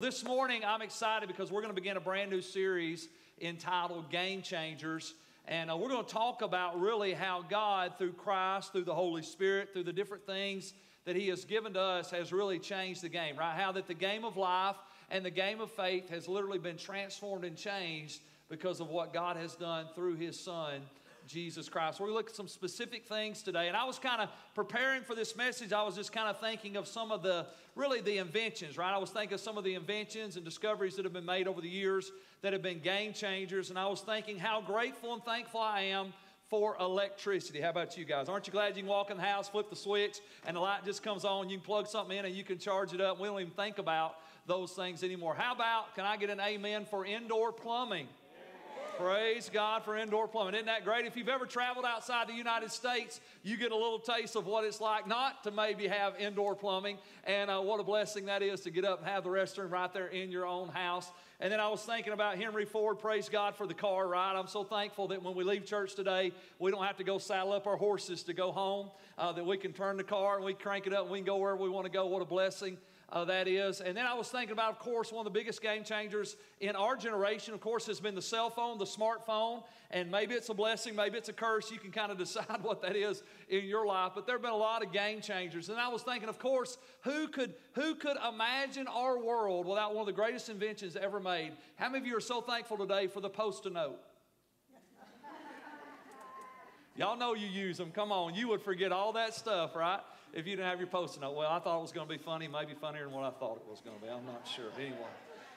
This morning, I'm excited because we're going to begin a brand new series entitled Game Changers. And uh, we're going to talk about really how God, through Christ, through the Holy Spirit, through the different things that He has given to us, has really changed the game, right? How that the game of life and the game of faith has literally been transformed and changed because of what God has done through His Son Jesus Christ. We're going to look at some specific things today. And I was kind of preparing for this message. I was just kind of thinking of some of the, really the inventions, right? I was thinking of some of the inventions and discoveries that have been made over the years that have been game changers. And I was thinking how grateful and thankful I am for electricity. How about you guys? Aren't you glad you can walk in the house, flip the switch, and the light just comes on? You can plug something in and you can charge it up. We don't even think about those things anymore. How about, can I get an amen for indoor plumbing? Praise God for indoor plumbing. Isn't that great? If you've ever traveled outside the United States, you get a little taste of what it's like not to maybe have indoor plumbing. And uh, what a blessing that is to get up and have the restroom right there in your own house. And then I was thinking about Henry Ford. Praise God for the car ride. I'm so thankful that when we leave church today, we don't have to go saddle up our horses to go home, uh, that we can turn the car and we crank it up and we can go wherever we want to go. What a blessing uh, that is. And then I was thinking about, of course, one of the biggest game changers in our generation, of course, has been the cell phone, the smartphone. And maybe it's a blessing, maybe it's a curse. You can kind of decide what that is in your life. But there have been a lot of game changers. And I was thinking, of course, who could, who could imagine our world without one of the greatest inventions ever made? How many of you are so thankful today for the post-it note? Y'all know you use them. Come on. You would forget all that stuff, right? If you didn't have your post-it note. Well, I thought it was going to be funny, maybe funnier than what I thought it was going to be. I'm not sure. Anyway.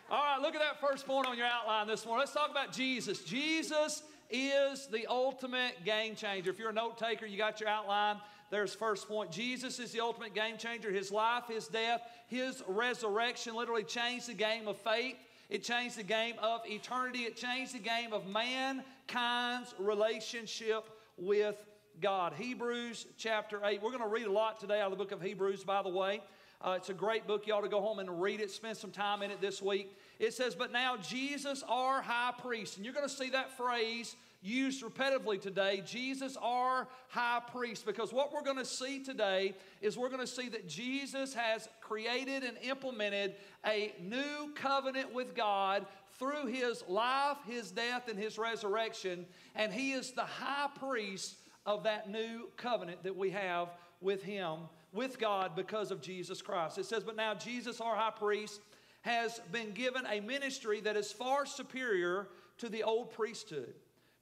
All right, look at that first point on your outline this morning. Let's talk about Jesus. Jesus is the ultimate game changer. If you're a note taker, you got your outline. There's first point. Jesus is the ultimate game changer. His life, his death, his resurrection literally changed the game of faith. It changed the game of eternity. It changed the game of mankind's relationship with God. Hebrews chapter 8. We're going to read a lot today out of the book of Hebrews, by the way. Uh, it's a great book. You ought to go home and read it, spend some time in it this week. It says, But now Jesus, our high priest. And you're going to see that phrase used repetitively today Jesus, our high priest. Because what we're going to see today is we're going to see that Jesus has created and implemented a new covenant with God through his life, his death, and his resurrection. And he is the high priest of that new covenant that we have with him, with God, because of Jesus Christ. It says, But now Jesus, our high priest, has been given a ministry that is far superior to the old priesthood.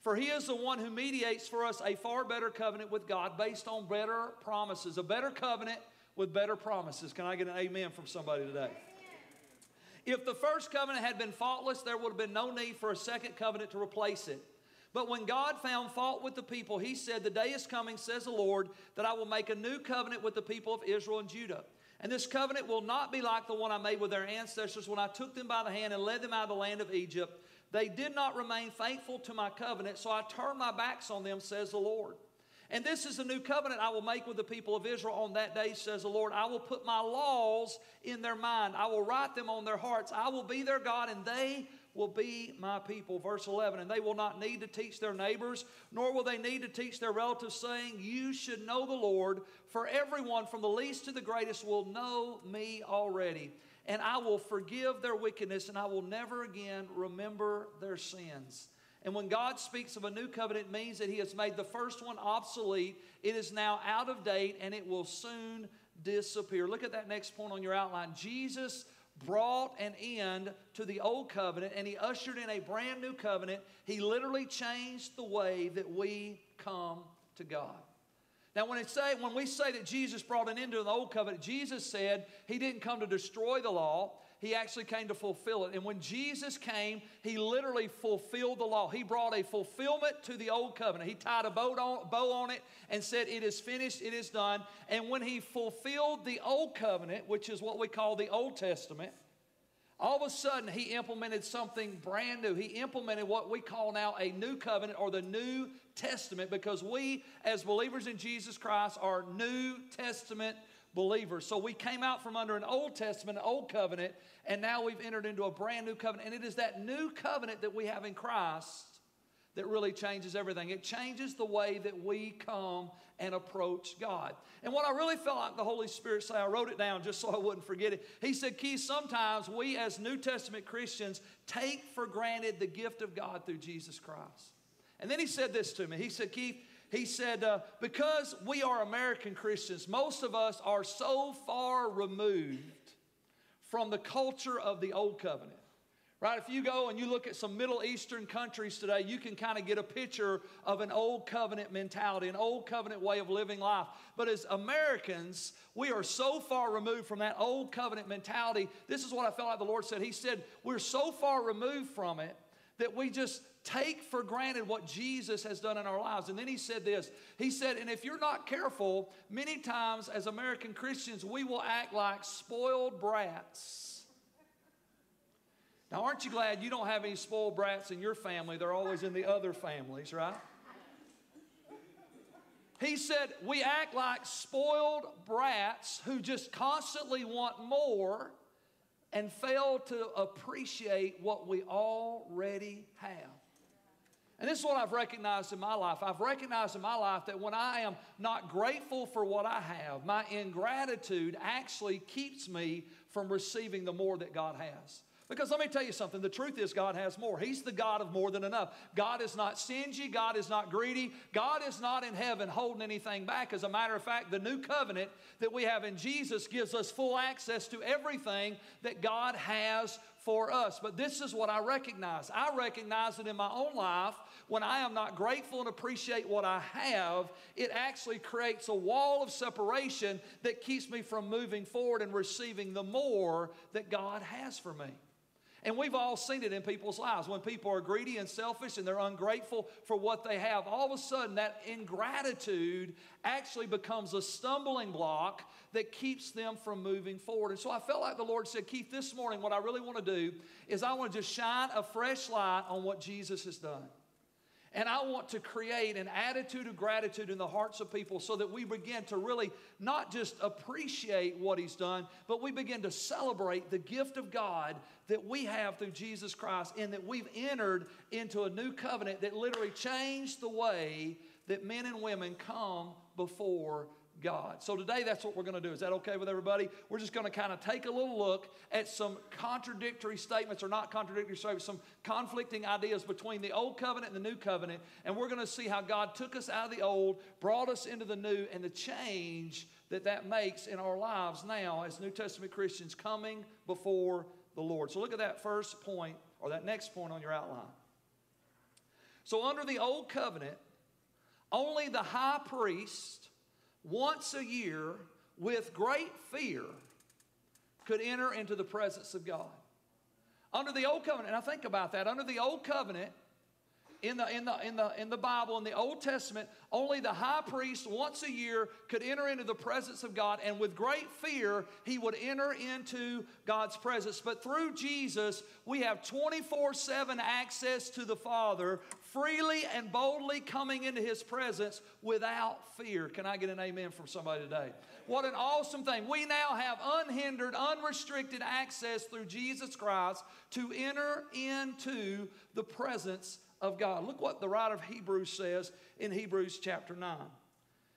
For he is the one who mediates for us a far better covenant with God based on better promises, a better covenant with better promises. Can I get an amen from somebody today? If the first covenant had been faultless, there would have been no need for a second covenant to replace it. But when God found fault with the people, he said, The day is coming, says the Lord, that I will make a new covenant with the people of Israel and Judah. And this covenant will not be like the one I made with their ancestors when I took them by the hand and led them out of the land of Egypt. They did not remain faithful to my covenant, so I turned my backs on them, says the Lord. And this is the new covenant I will make with the people of Israel on that day, says the Lord. I will put my laws in their mind, I will write them on their hearts. I will be their God, and they will be my people. Verse 11, and they will not need to teach their neighbors, nor will they need to teach their relatives, saying, You should know the Lord, for everyone from the least to the greatest will know me already. And I will forgive their wickedness, and I will never again remember their sins. And when God speaks of a new covenant, it means that He has made the first one obsolete. It is now out of date and it will soon disappear. Look at that next point on your outline. Jesus brought an end to the old covenant and He ushered in a brand new covenant. He literally changed the way that we come to God. Now, when, it say, when we say that Jesus brought an end to the old covenant, Jesus said he didn't come to destroy the law, he actually came to fulfill it. And when Jesus came, he literally fulfilled the law. He brought a fulfillment to the old covenant. He tied a bow on, bow on it and said, It is finished, it is done. And when he fulfilled the old covenant, which is what we call the Old Testament, all of a sudden, he implemented something brand new. He implemented what we call now a new covenant or the New Testament because we, as believers in Jesus Christ, are New Testament believers. So we came out from under an Old Testament, an Old Covenant, and now we've entered into a brand new covenant. And it is that new covenant that we have in Christ that really changes everything. It changes the way that we come and approach God. And what I really felt like the Holy Spirit say, I wrote it down just so I wouldn't forget it. He said, Keith, sometimes we as New Testament Christians take for granted the gift of God through Jesus Christ. And then he said this to me. He said, Keith, he said, uh, because we are American Christians, most of us are so far removed from the culture of the Old Covenant. Right? If you go and you look at some Middle Eastern countries today, you can kind of get a picture of an old covenant mentality, an old covenant way of living life. But as Americans, we are so far removed from that old covenant mentality. This is what I felt like the Lord said. He said, We're so far removed from it that we just take for granted what Jesus has done in our lives. And then he said this He said, And if you're not careful, many times as American Christians, we will act like spoiled brats now, aren't you glad you don't have any spoiled brats in your family? They're always in the other families, right? He said, We act like spoiled brats who just constantly want more and fail to appreciate what we already have. And this is what I've recognized in my life. I've recognized in my life that when I am not grateful for what I have, my ingratitude actually keeps me from receiving the more that God has. Because let me tell you something the truth is, God has more. He's the God of more than enough. God is not stingy. God is not greedy. God is not in heaven holding anything back. As a matter of fact, the new covenant that we have in Jesus gives us full access to everything that God has for us. But this is what I recognize. I recognize it in my own life when I am not grateful and appreciate what I have, it actually creates a wall of separation that keeps me from moving forward and receiving the more that God has for me. And we've all seen it in people's lives. When people are greedy and selfish and they're ungrateful for what they have, all of a sudden that ingratitude actually becomes a stumbling block that keeps them from moving forward. And so I felt like the Lord said, Keith, this morning, what I really want to do is I want to just shine a fresh light on what Jesus has done. And I want to create an attitude of gratitude in the hearts of people so that we begin to really not just appreciate what He's done, but we begin to celebrate the gift of God that we have through Jesus Christ and that we've entered into a new covenant that literally changed the way that men and women come before God. So today that's what we're going to do. Is that okay with everybody? We're just going to kind of take a little look at some contradictory statements or not contradictory statements, some conflicting ideas between the old covenant and the new covenant. And we're going to see how God took us out of the old, brought us into the new, and the change that that makes in our lives now as New Testament Christians coming before the Lord. So look at that first point or that next point on your outline. So under the old covenant, only the high priest once a year with great fear could enter into the presence of God. Under the old covenant, and I think about that, under the old covenant, in the, in, the, in, the, in the Bible, in the Old Testament, only the high priest once a year could enter into the presence of God, and with great fear, he would enter into God's presence. But through Jesus, we have 24 7 access to the Father, freely and boldly coming into his presence without fear. Can I get an amen from somebody today? What an awesome thing. We now have unhindered, unrestricted access through Jesus Christ to enter into the presence of God. Look what the writer of Hebrews says in Hebrews chapter 9.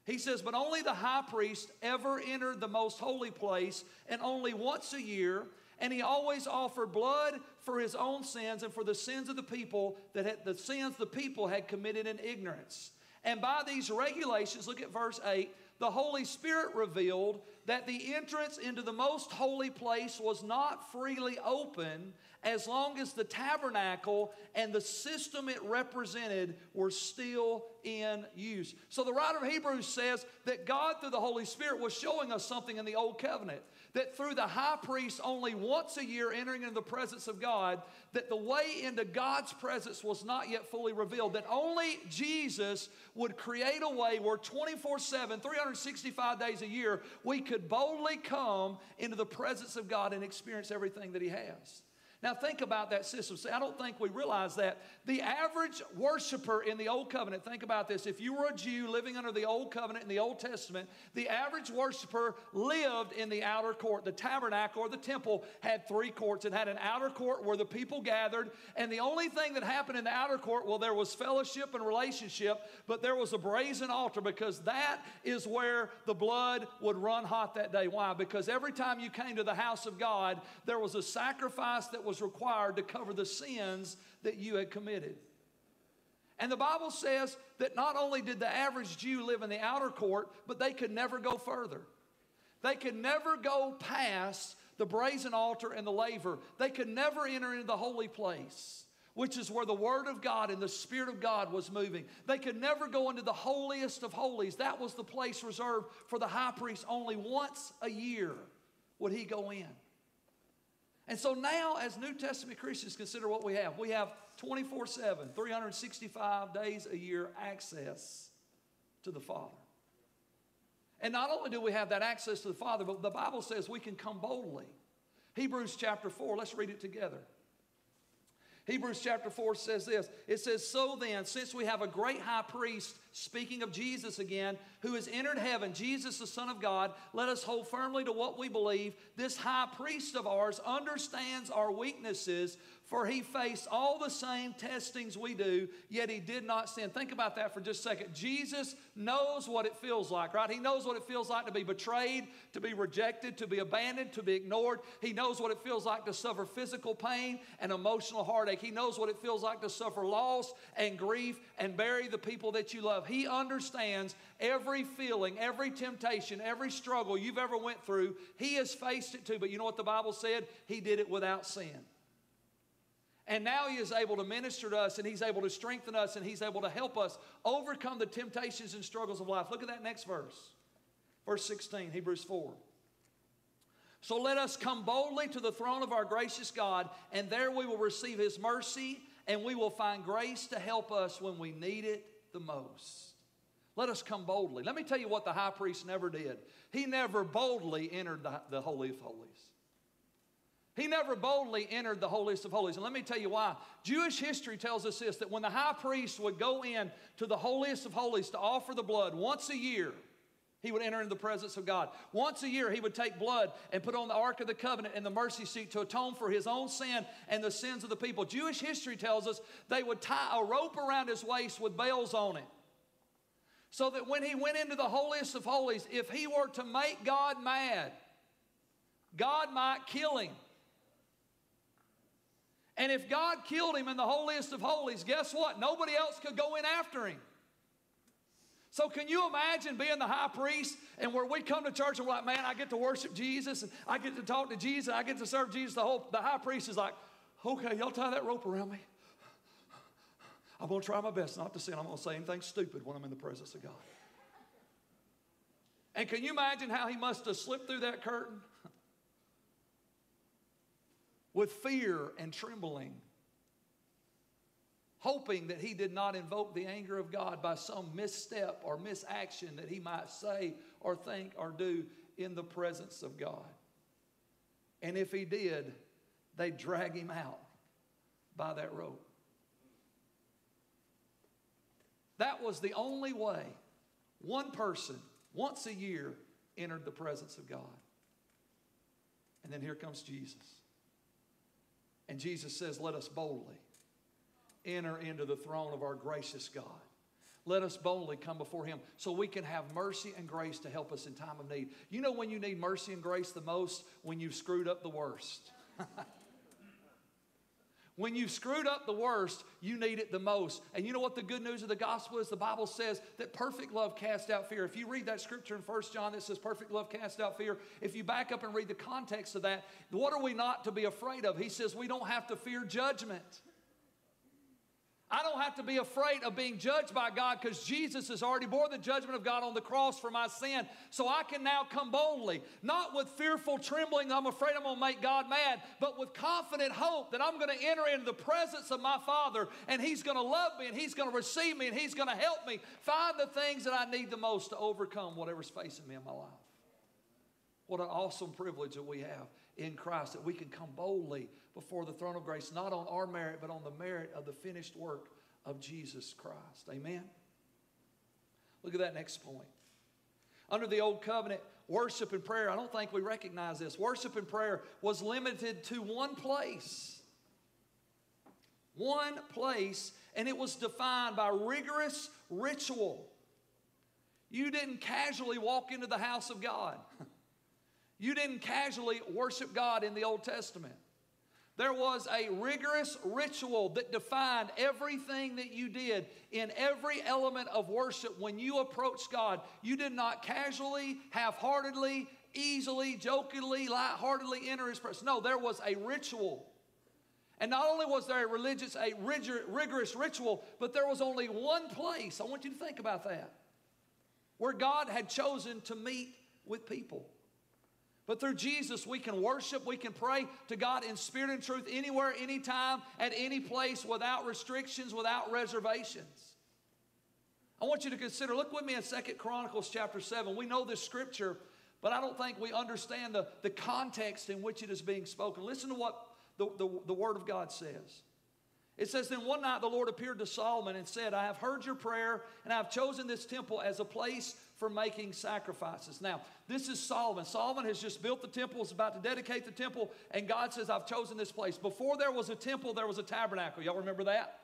He says, But only the high priest ever entered the most holy place, and only once a year. And he always offered blood for his own sins and for the sins of the people that had, the sins the people had committed in ignorance. And by these regulations, look at verse 8, the Holy Spirit revealed that the entrance into the most holy place was not freely open as long as the tabernacle and the system it represented were still in use. So the writer of Hebrews says that God, through the Holy Spirit, was showing us something in the Old Covenant. That through the high priest only once a year entering into the presence of God, that the way into God's presence was not yet fully revealed. That only Jesus would create a way where 24 7, 365 days a year, we could boldly come into the presence of God and experience everything that He has. Now, think about that system. See, I don't think we realize that. The average worshiper in the Old Covenant, think about this. If you were a Jew living under the Old Covenant in the Old Testament, the average worshiper lived in the outer court. The tabernacle or the temple had three courts. It had an outer court where the people gathered, and the only thing that happened in the outer court, well, there was fellowship and relationship, but there was a brazen altar because that is where the blood would run hot that day. Why? Because every time you came to the house of God, there was a sacrifice that was was required to cover the sins that you had committed. And the Bible says that not only did the average Jew live in the outer court, but they could never go further. They could never go past the brazen altar and the laver. They could never enter into the holy place, which is where the Word of God and the Spirit of God was moving. They could never go into the holiest of holies. That was the place reserved for the high priest. Only once a year would he go in. And so now, as New Testament Christians, consider what we have. We have 24 7, 365 days a year access to the Father. And not only do we have that access to the Father, but the Bible says we can come boldly. Hebrews chapter 4, let's read it together. Hebrews chapter 4 says this It says, So then, since we have a great high priest, speaking of Jesus again, who has entered heaven, Jesus, the Son of God, let us hold firmly to what we believe. This high priest of ours understands our weaknesses, for he faced all the same testings we do, yet he did not sin. Think about that for just a second. Jesus knows what it feels like, right? He knows what it feels like to be betrayed, to be rejected, to be abandoned, to be ignored. He knows what it feels like to suffer physical pain and emotional heartache. He knows what it feels like to suffer loss and grief and bury the people that you love. He understands every feeling, every temptation, every struggle you've ever went through. He has faced it too. But you know what the Bible said? He did it without sin. And now He is able to minister to us and He's able to strengthen us and He's able to help us overcome the temptations and struggles of life. Look at that next verse. Verse 16, Hebrews 4. So let us come boldly to the throne of our gracious God, and there we will receive His mercy and we will find grace to help us when we need it the most. Let us come boldly. Let me tell you what the high priest never did. He never boldly entered the, the Holy of Holies. He never boldly entered the holiest of holies. And let me tell you why. Jewish history tells us this that when the high priest would go in to the holiest of holies to offer the blood once a year, he would enter into the presence of God. Once a year, he would take blood and put on the Ark of the Covenant and the mercy seat to atone for his own sin and the sins of the people. Jewish history tells us they would tie a rope around his waist with bells on it. So that when he went into the holiest of holies, if he were to make God mad, God might kill him. And if God killed him in the holiest of holies, guess what? Nobody else could go in after him. So, can you imagine being the high priest and where we come to church and we're like, man, I get to worship Jesus and I get to talk to Jesus, and I get to serve Jesus. The whole the high priest is like, okay, y'all tie that rope around me. I'm gonna try my best not to sin. I'm gonna say anything stupid when I'm in the presence of God. And can you imagine how he must have slipped through that curtain? With fear and trembling, hoping that he did not invoke the anger of God by some misstep or misaction that he might say or think or do in the presence of God. And if he did, they'd drag him out by that rope. That was the only way one person, once a year, entered the presence of God. And then here comes Jesus. And Jesus says, Let us boldly enter into the throne of our gracious God. Let us boldly come before Him so we can have mercy and grace to help us in time of need. You know when you need mercy and grace the most? When you've screwed up the worst. When you've screwed up the worst, you need it the most. And you know what the good news of the gospel is? The Bible says that perfect love casts out fear. If you read that scripture in 1 John that says perfect love casts out fear, if you back up and read the context of that, what are we not to be afraid of? He says we don't have to fear judgment. I don't have to be afraid of being judged by God because Jesus has already bore the judgment of God on the cross for my sin. So I can now come boldly, not with fearful trembling, I'm afraid I'm going to make God mad, but with confident hope that I'm going to enter into the presence of my Father and He's going to love me and He's going to receive me and He's going to help me find the things that I need the most to overcome whatever's facing me in my life. What an awesome privilege that we have in Christ, that we can come boldly before the throne of grace, not on our merit, but on the merit of the finished work of Jesus Christ. Amen? Look at that next point. Under the old covenant, worship and prayer, I don't think we recognize this. Worship and prayer was limited to one place. One place, and it was defined by rigorous ritual. You didn't casually walk into the house of God. You didn't casually worship God in the Old Testament. There was a rigorous ritual that defined everything that you did in every element of worship when you approached God. You did not casually, half heartedly, easily, jokingly, lightheartedly enter His presence. No, there was a ritual. And not only was there a religious, a rigorous ritual, but there was only one place. I want you to think about that. Where God had chosen to meet with people. But through Jesus, we can worship, we can pray to God in spirit and truth anywhere, anytime, at any place without restrictions, without reservations. I want you to consider, look with me in Second Chronicles chapter 7. We know this scripture, but I don't think we understand the, the context in which it is being spoken. Listen to what the, the, the Word of God says. It says, Then one night the Lord appeared to Solomon and said, I have heard your prayer, and I have chosen this temple as a place for making sacrifices. Now, this is Solomon. Solomon has just built the temple, is about to dedicate the temple, and God says, I've chosen this place. Before there was a temple, there was a tabernacle. Y'all remember that?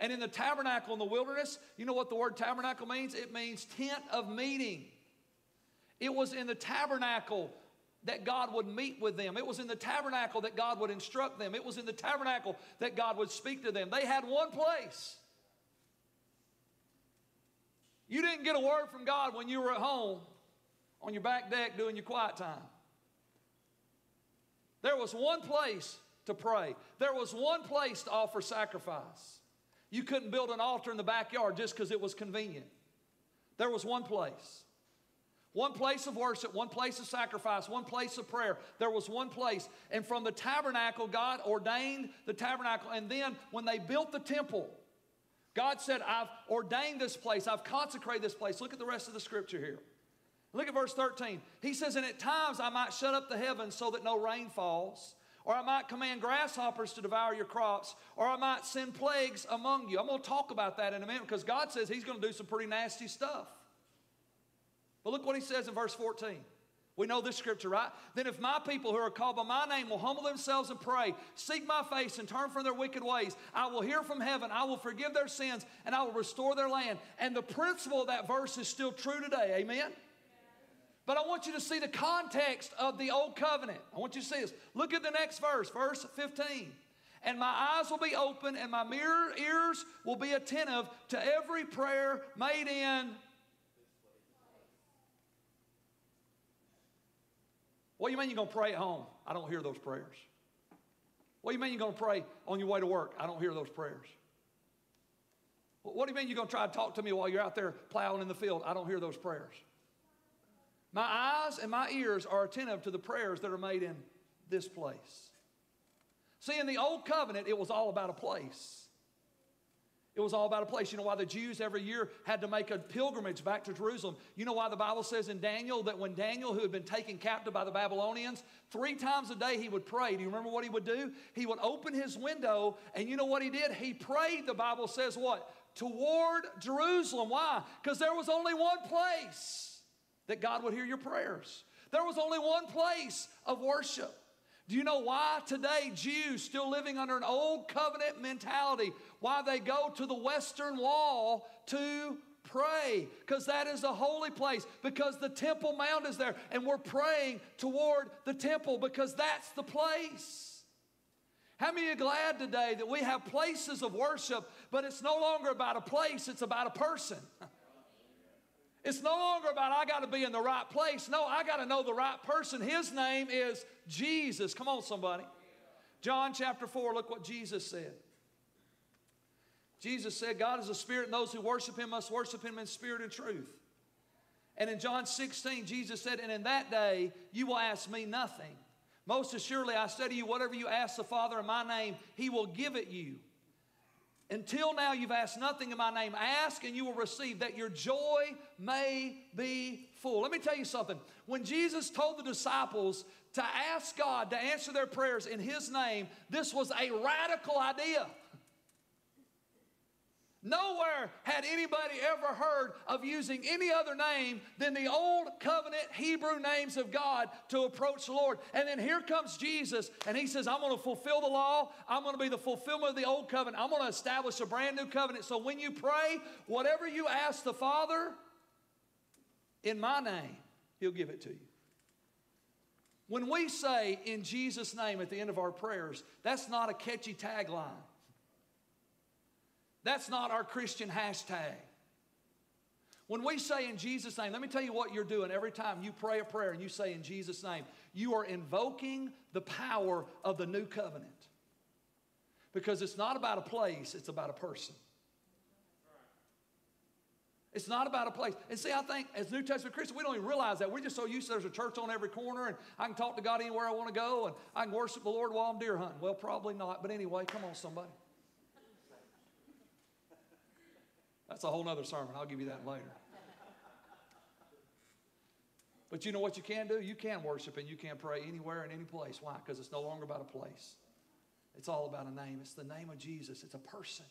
And in the tabernacle in the wilderness, you know what the word tabernacle means? It means tent of meeting. It was in the tabernacle that God would meet with them. It was in the tabernacle that God would instruct them. It was in the tabernacle that God would speak to them. They had one place. You didn't get a word from God when you were at home on your back deck doing your quiet time. There was one place to pray, there was one place to offer sacrifice. You couldn't build an altar in the backyard just because it was convenient. There was one place. One place of worship, one place of sacrifice, one place of prayer. There was one place. And from the tabernacle, God ordained the tabernacle. And then when they built the temple, God said, I've ordained this place, I've consecrated this place. Look at the rest of the scripture here. Look at verse 13. He says, And at times I might shut up the heavens so that no rain falls, or I might command grasshoppers to devour your crops, or I might send plagues among you. I'm going to talk about that in a minute because God says He's going to do some pretty nasty stuff. But look what He says in verse 14. We know this scripture, right? Then if my people who are called by my name will humble themselves and pray, seek my face and turn from their wicked ways, I will hear from heaven, I will forgive their sins, and I will restore their land. And the principle of that verse is still true today. Amen? But I want you to see the context of the old covenant. I want you to see this. Look at the next verse, verse 15. And my eyes will be open, and my mirror ears will be attentive to every prayer made in What do you mean you're going to pray at home? I don't hear those prayers. What do you mean you're going to pray on your way to work? I don't hear those prayers. What do you mean you're going to try to talk to me while you're out there plowing in the field? I don't hear those prayers. My eyes and my ears are attentive to the prayers that are made in this place. See, in the old covenant, it was all about a place. It was all about a place. You know why the Jews every year had to make a pilgrimage back to Jerusalem? You know why the Bible says in Daniel that when Daniel, who had been taken captive by the Babylonians, three times a day he would pray. Do you remember what he would do? He would open his window, and you know what he did? He prayed, the Bible says what? Toward Jerusalem. Why? Because there was only one place that God would hear your prayers. There was only one place of worship. Do you know why today Jews still living under an old covenant mentality, why they go to the western wall to pray? Because that is a holy place, because the Temple Mount is there, and we're praying toward the temple because that's the place. How many are glad today that we have places of worship, but it's no longer about a place, it's about a person? It's no longer about I got to be in the right place. No, I got to know the right person. His name is Jesus. Come on, somebody. John chapter 4, look what Jesus said. Jesus said, God is a spirit, and those who worship him must worship him in spirit and truth. And in John 16, Jesus said, And in that day you will ask me nothing. Most assuredly, I say to you, whatever you ask the Father in my name, he will give it you. Until now, you've asked nothing in my name. Ask and you will receive that your joy may be full. Let me tell you something. When Jesus told the disciples to ask God to answer their prayers in His name, this was a radical idea. Nowhere had anybody ever heard of using any other name than the old covenant Hebrew names of God to approach the Lord. And then here comes Jesus, and he says, I'm going to fulfill the law. I'm going to be the fulfillment of the old covenant. I'm going to establish a brand new covenant. So when you pray, whatever you ask the Father in my name, he'll give it to you. When we say in Jesus' name at the end of our prayers, that's not a catchy tagline. That's not our Christian hashtag. When we say in Jesus' name, let me tell you what you're doing every time you pray a prayer and you say in Jesus' name, you are invoking the power of the new covenant. Because it's not about a place, it's about a person. It's not about a place. And see, I think as New Testament Christians, we don't even realize that. We're just so used to there's a church on every corner and I can talk to God anywhere I want to go and I can worship the Lord while I'm deer hunting. Well, probably not. But anyway, come on, somebody. That's a whole other sermon. I'll give you that later. But you know what you can do? You can worship and you can pray anywhere and any place. Why? Because it's no longer about a place. It's all about a name. It's the name of Jesus. It's a person.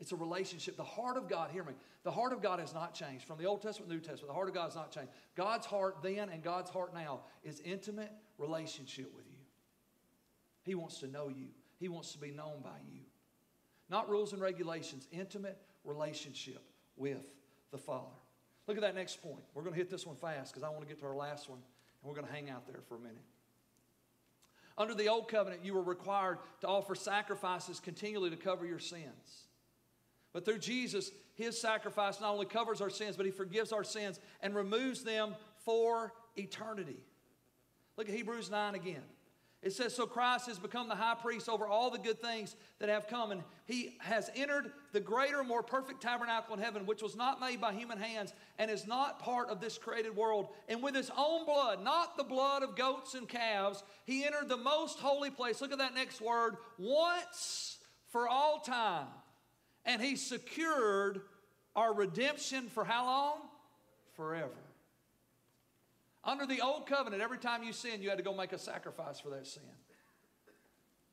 It's a relationship. The heart of God, hear me, the heart of God has not changed. From the Old Testament, to the New Testament, the heart of God has not changed. God's heart then and God's heart now is intimate relationship with you. He wants to know you, He wants to be known by you. Not rules and regulations, intimate relationship with the Father. Look at that next point. We're going to hit this one fast because I want to get to our last one, and we're going to hang out there for a minute. Under the old covenant, you were required to offer sacrifices continually to cover your sins. But through Jesus, his sacrifice not only covers our sins, but he forgives our sins and removes them for eternity. Look at Hebrews 9 again. It says, So Christ has become the high priest over all the good things that have come, and he has entered the greater, more perfect tabernacle in heaven, which was not made by human hands and is not part of this created world. And with his own blood, not the blood of goats and calves, he entered the most holy place. Look at that next word once for all time. And he secured our redemption for how long? Forever. Under the old covenant, every time you sinned, you had to go make a sacrifice for that sin.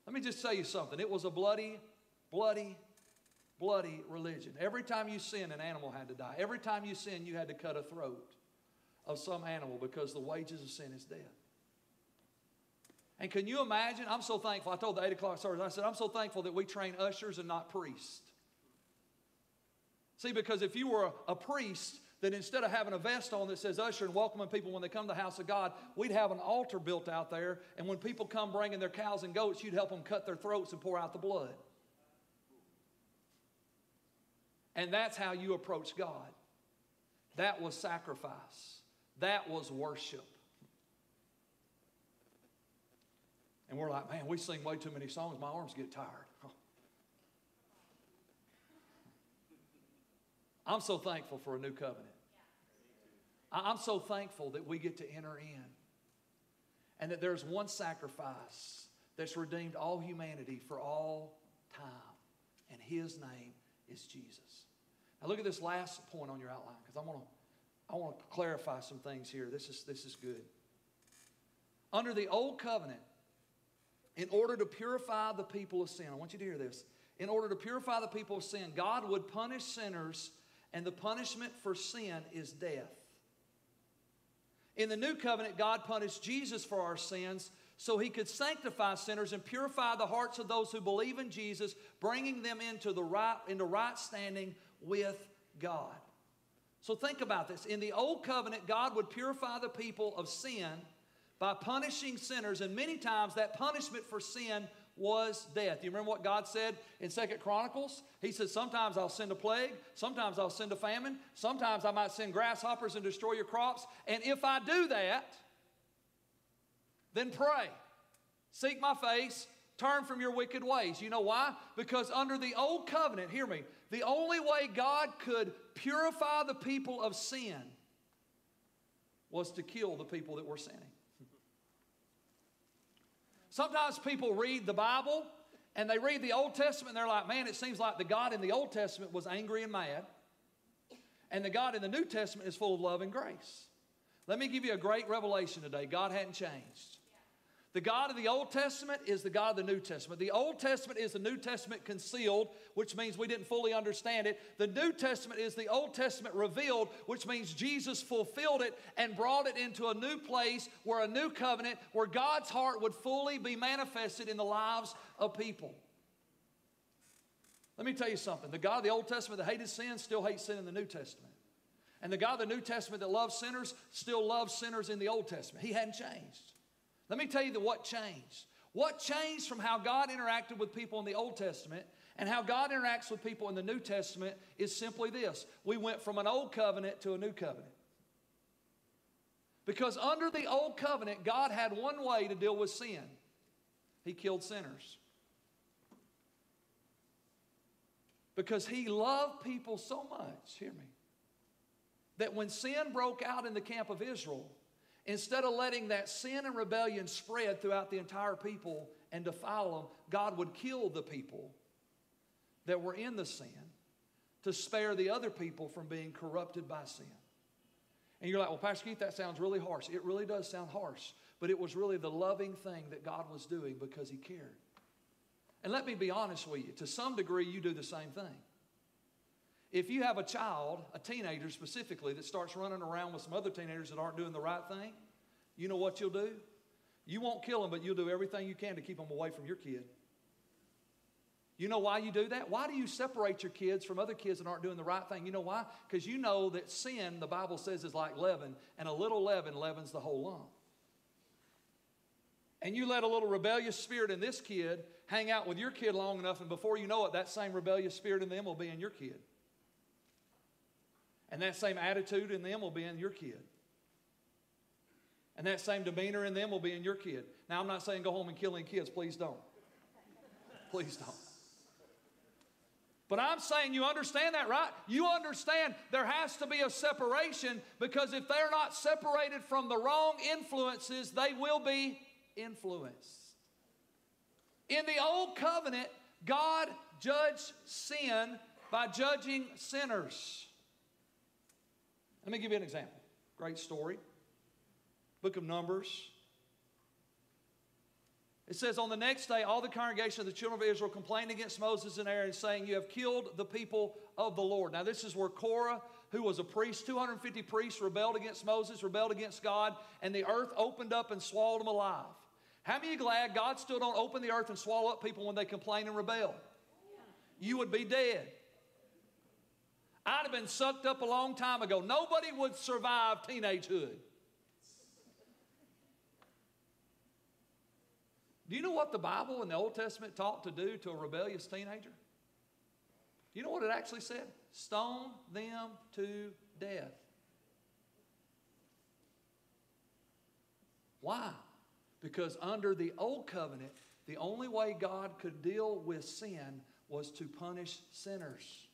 Let me just tell you something. It was a bloody, bloody, bloody religion. Every time you sinned, an animal had to die. Every time you sinned, you had to cut a throat of some animal because the wages of sin is death. And can you imagine? I'm so thankful. I told the 8 o'clock service, I said, I'm so thankful that we train ushers and not priests. See, because if you were a, a priest, instead of having a vest on that says usher and welcoming people when they come to the house of God, we'd have an altar built out there. And when people come bringing their cows and goats, you'd help them cut their throats and pour out the blood. And that's how you approach God. That was sacrifice, that was worship. And we're like, man, we sing way too many songs. My arms get tired. I'm so thankful for a new covenant. I'm so thankful that we get to enter in and that there's one sacrifice that's redeemed all humanity for all time, and his name is Jesus. Now look at this last point on your outline because I want to I want to clarify some things here. This is this is good. Under the old covenant, in order to purify the people of sin, I want you to hear this. In order to purify the people of sin, God would punish sinners and the punishment for sin is death. In the new covenant, God punished Jesus for our sins so he could sanctify sinners and purify the hearts of those who believe in Jesus, bringing them into the right into right standing with God. So think about this. In the old covenant, God would purify the people of sin by punishing sinners, and many times that punishment for sin was death. You remember what God said in Second Chronicles? He said, Sometimes I'll send a plague, sometimes I'll send a famine, sometimes I might send grasshoppers and destroy your crops. And if I do that, then pray. Seek my face, turn from your wicked ways. You know why? Because under the old covenant, hear me, the only way God could purify the people of sin was to kill the people that were sinning. Sometimes people read the Bible and they read the Old Testament and they're like, man, it seems like the God in the Old Testament was angry and mad. And the God in the New Testament is full of love and grace. Let me give you a great revelation today. God hadn't changed. The God of the Old Testament is the God of the New Testament. The Old Testament is the New Testament concealed, which means we didn't fully understand it. The New Testament is the Old Testament revealed, which means Jesus fulfilled it and brought it into a new place where a new covenant, where God's heart would fully be manifested in the lives of people. Let me tell you something. The God of the Old Testament that hated sin still hates sin in the New Testament. And the God of the New Testament that loves sinners still loves sinners in the Old Testament. He hadn't changed. Let me tell you the what changed. What changed from how God interacted with people in the Old Testament and how God interacts with people in the New Testament is simply this we went from an old covenant to a new covenant. Because under the old covenant, God had one way to deal with sin He killed sinners. Because He loved people so much, hear me, that when sin broke out in the camp of Israel, Instead of letting that sin and rebellion spread throughout the entire people and defile them, God would kill the people that were in the sin to spare the other people from being corrupted by sin. And you're like, well, Pastor Keith, that sounds really harsh. It really does sound harsh, but it was really the loving thing that God was doing because He cared. And let me be honest with you to some degree, you do the same thing. If you have a child, a teenager specifically, that starts running around with some other teenagers that aren't doing the right thing, you know what you'll do? You won't kill them, but you'll do everything you can to keep them away from your kid. You know why you do that? Why do you separate your kids from other kids that aren't doing the right thing? You know why? Because you know that sin, the Bible says, is like leaven, and a little leaven leavens the whole lump. And you let a little rebellious spirit in this kid hang out with your kid long enough, and before you know it, that same rebellious spirit in them will be in your kid. And that same attitude in them will be in your kid. And that same demeanor in them will be in your kid. Now, I'm not saying go home and kill any kids. Please don't. Please don't. But I'm saying you understand that, right? You understand there has to be a separation because if they're not separated from the wrong influences, they will be influenced. In the old covenant, God judged sin by judging sinners. Let me give you an example. Great story. Book of Numbers. It says, On the next day, all the congregation of the children of Israel complained against Moses and Aaron, saying, You have killed the people of the Lord. Now, this is where Korah, who was a priest, 250 priests, rebelled against Moses, rebelled against God, and the earth opened up and swallowed them alive. How many glad God still don't open the earth and swallow up people when they complain and rebel? You would be dead. I'd have been sucked up a long time ago. Nobody would survive teenagehood. Do you know what the Bible in the Old Testament taught to do to a rebellious teenager? Do you know what it actually said? Stone them to death. Why? Because under the old covenant, the only way God could deal with sin was to punish sinners.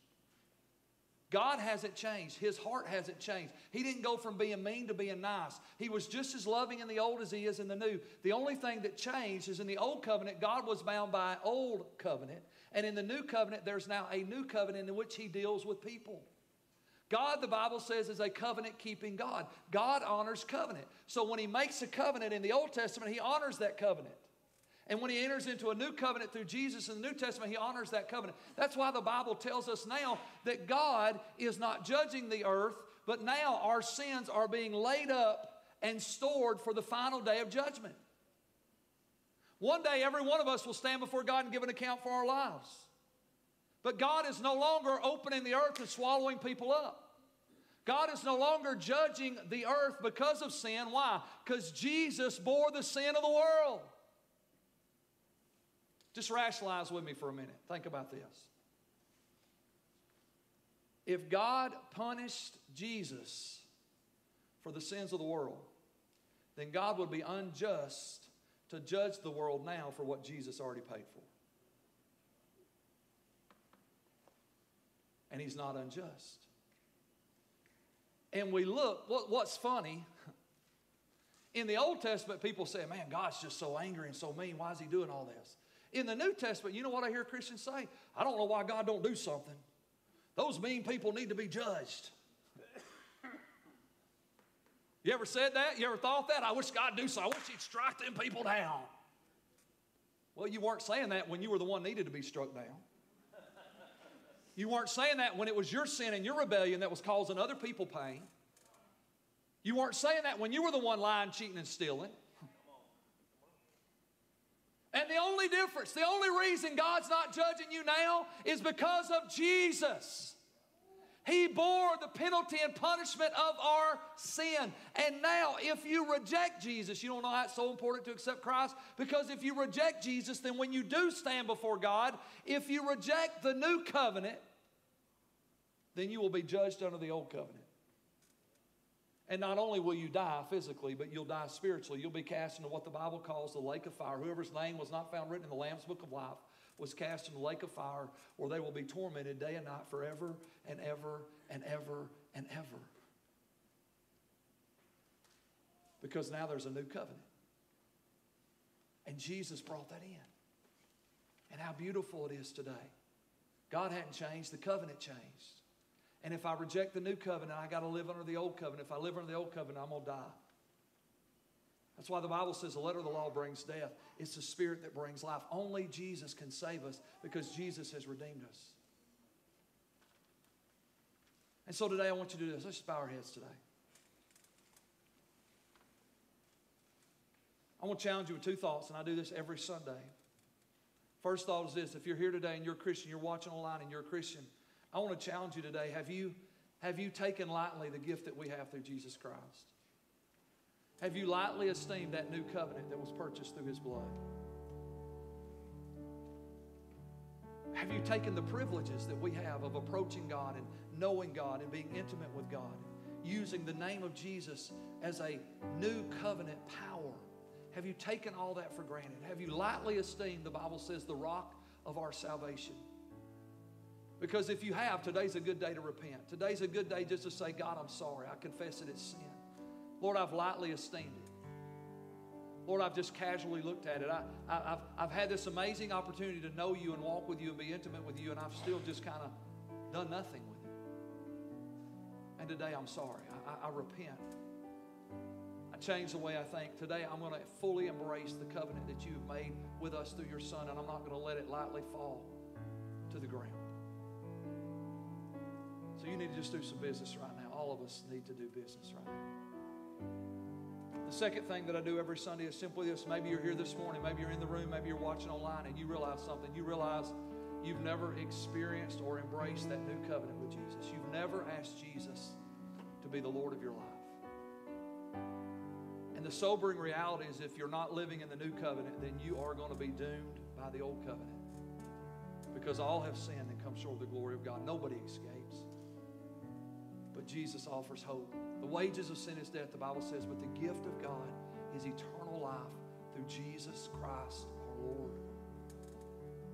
God hasn't changed. His heart hasn't changed. He didn't go from being mean to being nice. He was just as loving in the old as he is in the new. The only thing that changed is in the old covenant, God was bound by old covenant. And in the new covenant, there's now a new covenant in which he deals with people. God, the Bible says, is a covenant keeping God. God honors covenant. So when he makes a covenant in the Old Testament, he honors that covenant. And when he enters into a new covenant through Jesus in the New Testament, he honors that covenant. That's why the Bible tells us now that God is not judging the earth, but now our sins are being laid up and stored for the final day of judgment. One day, every one of us will stand before God and give an account for our lives. But God is no longer opening the earth and swallowing people up. God is no longer judging the earth because of sin. Why? Because Jesus bore the sin of the world. Just rationalize with me for a minute. Think about this. If God punished Jesus for the sins of the world, then God would be unjust to judge the world now for what Jesus already paid for. And He's not unjust. And we look, what, what's funny, in the Old Testament, people say, man, God's just so angry and so mean. Why is He doing all this? In the New Testament, you know what I hear Christians say? I don't know why God don't do something. Those mean people need to be judged. You ever said that? You ever thought that? I wish God do so. I wish He'd strike them people down. Well, you weren't saying that when you were the one needed to be struck down. You weren't saying that when it was your sin and your rebellion that was causing other people pain. You weren't saying that when you were the one lying, cheating, and stealing. And the only difference, the only reason God's not judging you now is because of Jesus. He bore the penalty and punishment of our sin. And now, if you reject Jesus, you don't know how it's so important to accept Christ? Because if you reject Jesus, then when you do stand before God, if you reject the new covenant, then you will be judged under the old covenant. And not only will you die physically, but you'll die spiritually. You'll be cast into what the Bible calls the lake of fire. Whoever's name was not found written in the Lamb's book of life was cast in the lake of fire where they will be tormented day and night forever and ever and ever and ever. Because now there's a new covenant. And Jesus brought that in. And how beautiful it is today. God hadn't changed, the covenant changed. And if I reject the new covenant, I got to live under the old covenant. If I live under the old covenant, I'm going to die. That's why the Bible says the letter of the law brings death. It's the spirit that brings life. Only Jesus can save us because Jesus has redeemed us. And so today I want you to do this. Let's just bow our heads today. I want to challenge you with two thoughts, and I do this every Sunday. First thought is this if you're here today and you're a Christian, you're watching online and you're a Christian, I want to challenge you today. Have you, have you taken lightly the gift that we have through Jesus Christ? Have you lightly esteemed that new covenant that was purchased through his blood? Have you taken the privileges that we have of approaching God and knowing God and being intimate with God, using the name of Jesus as a new covenant power? Have you taken all that for granted? Have you lightly esteemed, the Bible says, the rock of our salvation? Because if you have, today's a good day to repent. Today's a good day just to say, God, I'm sorry. I confess that it's sin. Lord, I've lightly esteemed it. Lord, I've just casually looked at it. I, have I've had this amazing opportunity to know you and walk with you and be intimate with you, and I've still just kind of done nothing with it. And today I'm sorry. I, I, I repent. I change the way I think. Today I'm going to fully embrace the covenant that you've made with us through your Son, and I'm not going to let it lightly fall to the ground. So you need to just do some business right now. All of us need to do business right now. The second thing that I do every Sunday is simply this. Maybe you're here this morning, maybe you're in the room, maybe you're watching online, and you realize something. You realize you've never experienced or embraced that new covenant with Jesus. You've never asked Jesus to be the Lord of your life. And the sobering reality is if you're not living in the new covenant, then you are going to be doomed by the old covenant. Because all have sinned and come short of the glory of God. Nobody escapes. But Jesus offers hope. The wages of sin is death, the Bible says, but the gift of God is eternal life through Jesus Christ our Lord.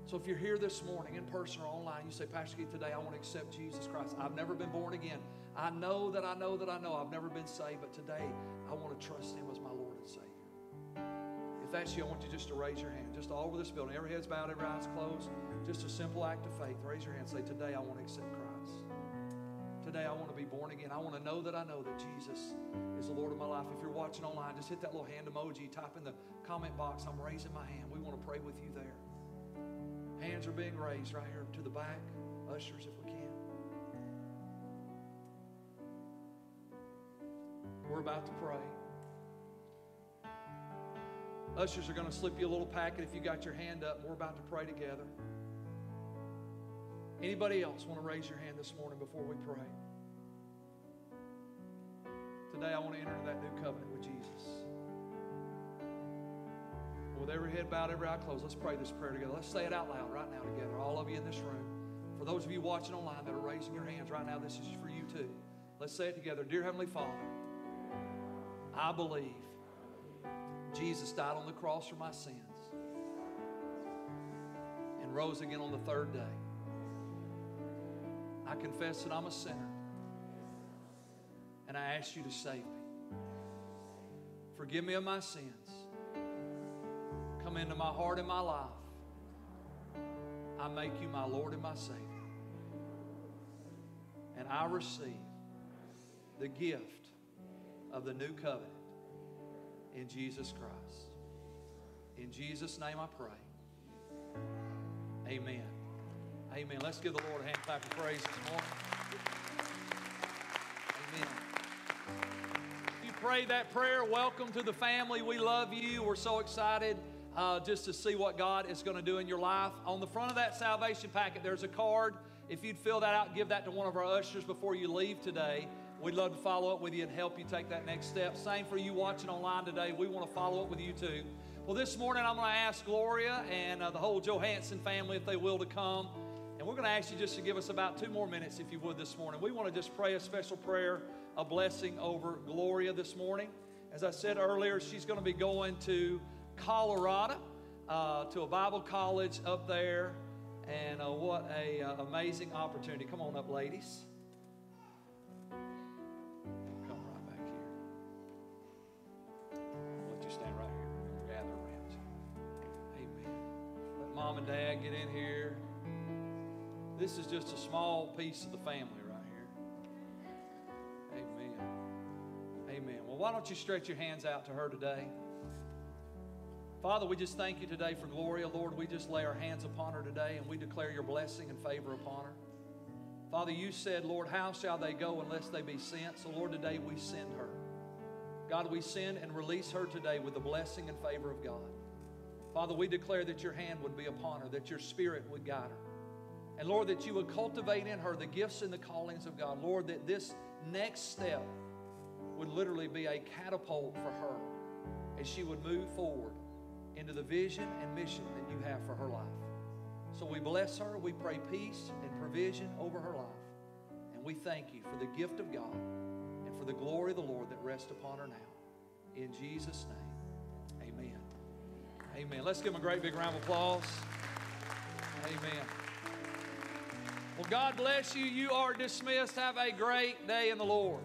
So if you're here this morning in person or online, you say, Pastor Keith, today I want to accept Jesus Christ. I've never been born again. I know that I know that I know I've never been saved, but today I want to trust Him as my Lord and Savior. If that's you, I want you just to raise your hand, just all over this building. Every head's bowed, every eye's closed. Just a simple act of faith. Raise your hand. Say, Today I want to accept Christ. Today I want to be born again. I want to know that I know that Jesus is the Lord of my life. If you're watching online, just hit that little hand emoji, type in the comment box, I'm raising my hand. We want to pray with you there. Hands are being raised right here to the back. Ushers, if we can. We're about to pray. Ushers are going to slip you a little packet if you got your hand up. We're about to pray together. Anybody else want to raise your hand this morning before we pray? Today I want to enter that new covenant with Jesus. With every head bowed, every eye closed, let's pray this prayer together. Let's say it out loud right now together, all of you in this room. For those of you watching online that are raising your hands right now, this is for you too. Let's say it together. Dear Heavenly Father, I believe Jesus died on the cross for my sins and rose again on the third day. I confess that I'm a sinner. And I ask you to save me. Forgive me of my sins. Come into my heart and my life. I make you my Lord and my Savior. And I receive the gift of the new covenant in Jesus Christ. In Jesus' name I pray. Amen. Amen. Let's give the Lord a hand clap of praise this morning. Amen. If you prayed that prayer, welcome to the family. We love you. We're so excited uh, just to see what God is going to do in your life. On the front of that salvation packet, there's a card. If you'd fill that out, give that to one of our ushers before you leave today. We'd love to follow up with you and help you take that next step. Same for you watching online today. We want to follow up with you too. Well, this morning I'm going to ask Gloria and uh, the whole Johansson family if they will to come. We're going to ask you just to give us about two more minutes, if you would, this morning. We want to just pray a special prayer, a blessing over Gloria this morning. As I said earlier, she's going to be going to Colorado uh, to a Bible college up there. And uh, what a uh, amazing opportunity. Come on up, ladies. Come right back here. I'll let you stand right here. Gather around you. Amen. Let mom and dad get in here. This is just a small piece of the family right here. Amen. Amen. Well, why don't you stretch your hands out to her today? Father, we just thank you today for Gloria. Lord, we just lay our hands upon her today and we declare your blessing and favor upon her. Father, you said, Lord, how shall they go unless they be sent? So, Lord, today we send her. God, we send and release her today with the blessing and favor of God. Father, we declare that your hand would be upon her, that your spirit would guide her. And Lord, that you would cultivate in her the gifts and the callings of God. Lord, that this next step would literally be a catapult for her as she would move forward into the vision and mission that you have for her life. So we bless her. We pray peace and provision over her life. And we thank you for the gift of God and for the glory of the Lord that rests upon her now. In Jesus' name, amen. Amen. Let's give him a great big round of applause. Amen. Well, God bless you. You are dismissed. Have a great day in the Lord.